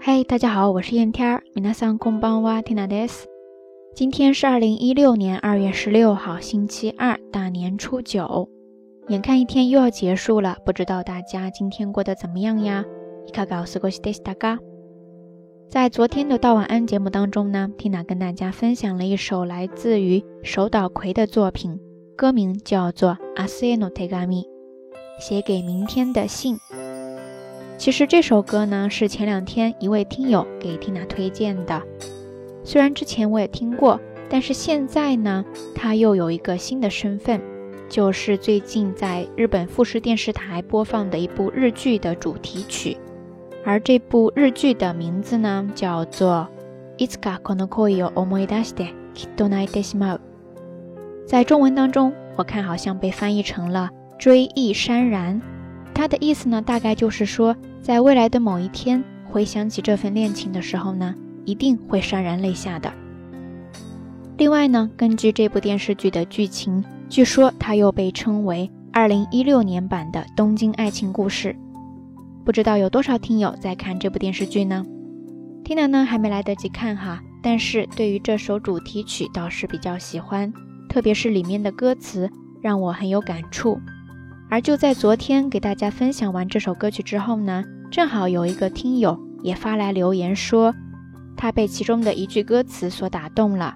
嗨，大家好，我是燕天儿。皆さんこんばんは、ティナです。今天是二零一六年二月十六号，星期二，大年初九。眼看一天又要结束了，不知道大家今天过得怎么样呀？いかがお過ごしでしたか？在昨天的道晚安节目当中呢，Tina 跟大家分享了一首来自于手岛葵的作品，歌名叫做《明日への手紙》，写给明天的信。 其实这首歌呢，是前两天一位听友给 Tina 推荐的。虽然之前我也听过，但是现在呢，他又有一个新的身份，就是最近在日本富士电视台播放的一部日剧的主题曲。而这部日剧的名字呢，叫做《いつかこの恋を思い出してきっと泣いてしまう》。在中文当中，我看好像被翻译成了“追忆潸然”。 它的意思呢，大概就是说。在未来的某一天，回想起这份恋情的时候呢，一定会潸然泪下的。另外呢，根据这部电视剧的剧情，据说它又被称为2016年版的《东京爱情故事》。不知道有多少听友在看这部电视剧呢听了呢还没来得及看哈，但是对于这首主题曲倒是比较喜欢，特别是里面的歌词让我很有感触。而就在昨天给大家分享完这首歌曲之后呢，正好有一个听友也发来留言说，他被其中的一句歌词所打动了。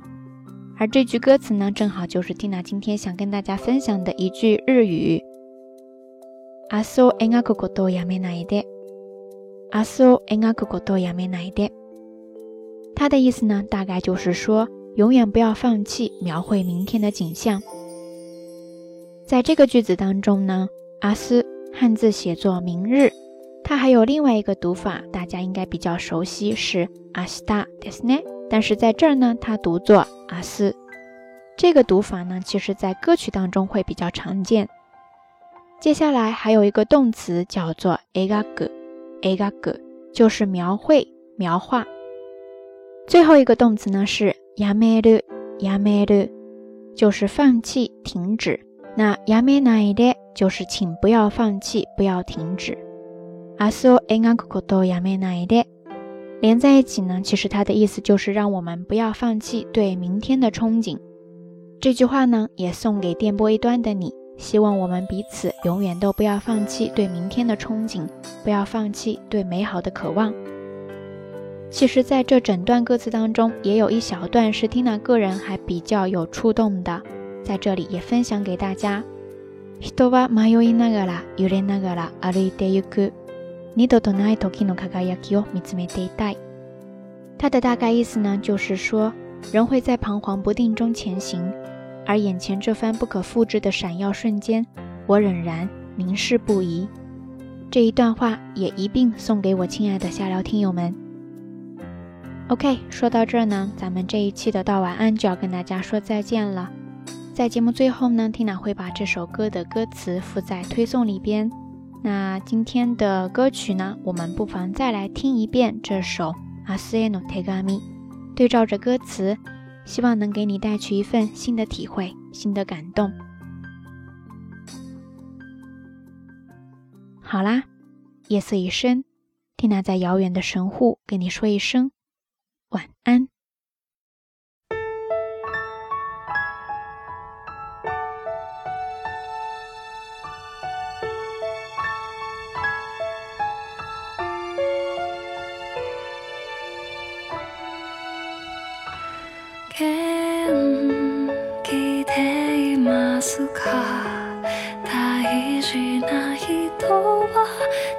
而这句歌词呢，正好就是蒂娜今天想跟大家分享的一句日语。阿苏恩阿古古多亚美奈的，阿苏恩阿古古多亚美奈的。它的意思呢，大概就是说，永远不要放弃描绘明天的景象。在这个句子当中呢，阿斯汉字写作明日，它还有另外一个读法，大家应该比较熟悉，是阿斯达德斯奈。但是在这儿呢，它读作阿斯。这个读法呢，其实在歌曲当中会比较常见。接下来还有一个动词叫做 agaku，agaku 就是描绘、描画。最后一个动词呢是 yameru，yameru 就是放弃、停止。那やめないで就是请不要放弃，不要停止。明日を描くことをやめないで连在一起呢，其实它的意思就是让我们不要放弃对明天的憧憬。这句话呢，也送给电波一端的你，希望我们彼此永远都不要放弃对明天的憧憬，不要放弃对美好的渴望。其实，在这整段歌词当中，也有一小段是听娜个人还比较有触动的。 在这里也分享给大家。人は迷いながら揺れながら歩いてゆく。二度とない時の輝きを見つめていたい。它的大概意思呢，就是说人会在彷徨不定中前行，而眼前这番不可复制的闪耀瞬间，我仍然凝视不移。这一段话也一并送给我亲爱的下聊听友们。OK，说到这儿呢，咱们这一期的道晚安就要跟大家说再见了。 在节目最后呢，Tina 会把这首歌的歌词附在推送里边。那今天的歌曲呢，我们不妨再来听一遍这首《阿斯耶诺泰嘎米》，对照着歌词，希望能给你带去一份新的体会、新的感动。好啦，夜色已深，Tina 在遥远的神户跟你说一声晚安。元気でいますか？大事な人は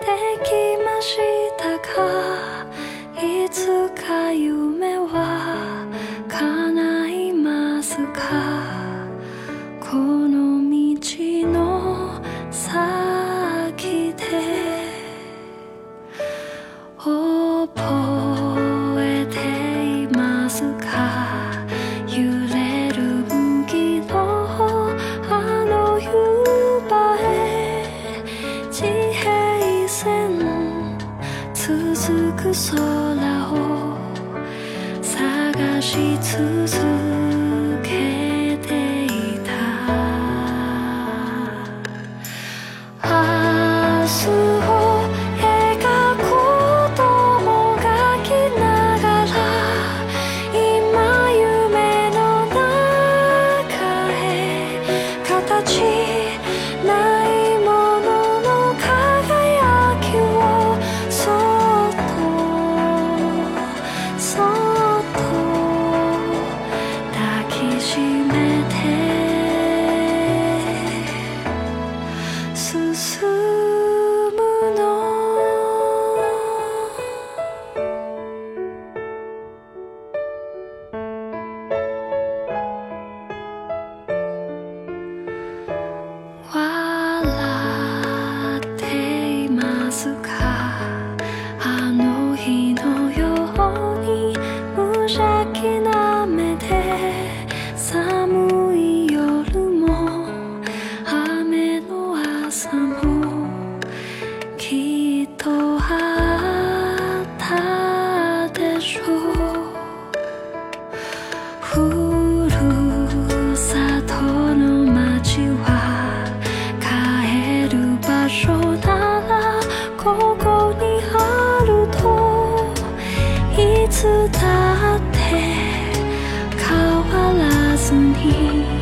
できましたか？いつか夢は叶いますか？空を探し続け answer 伝わらずに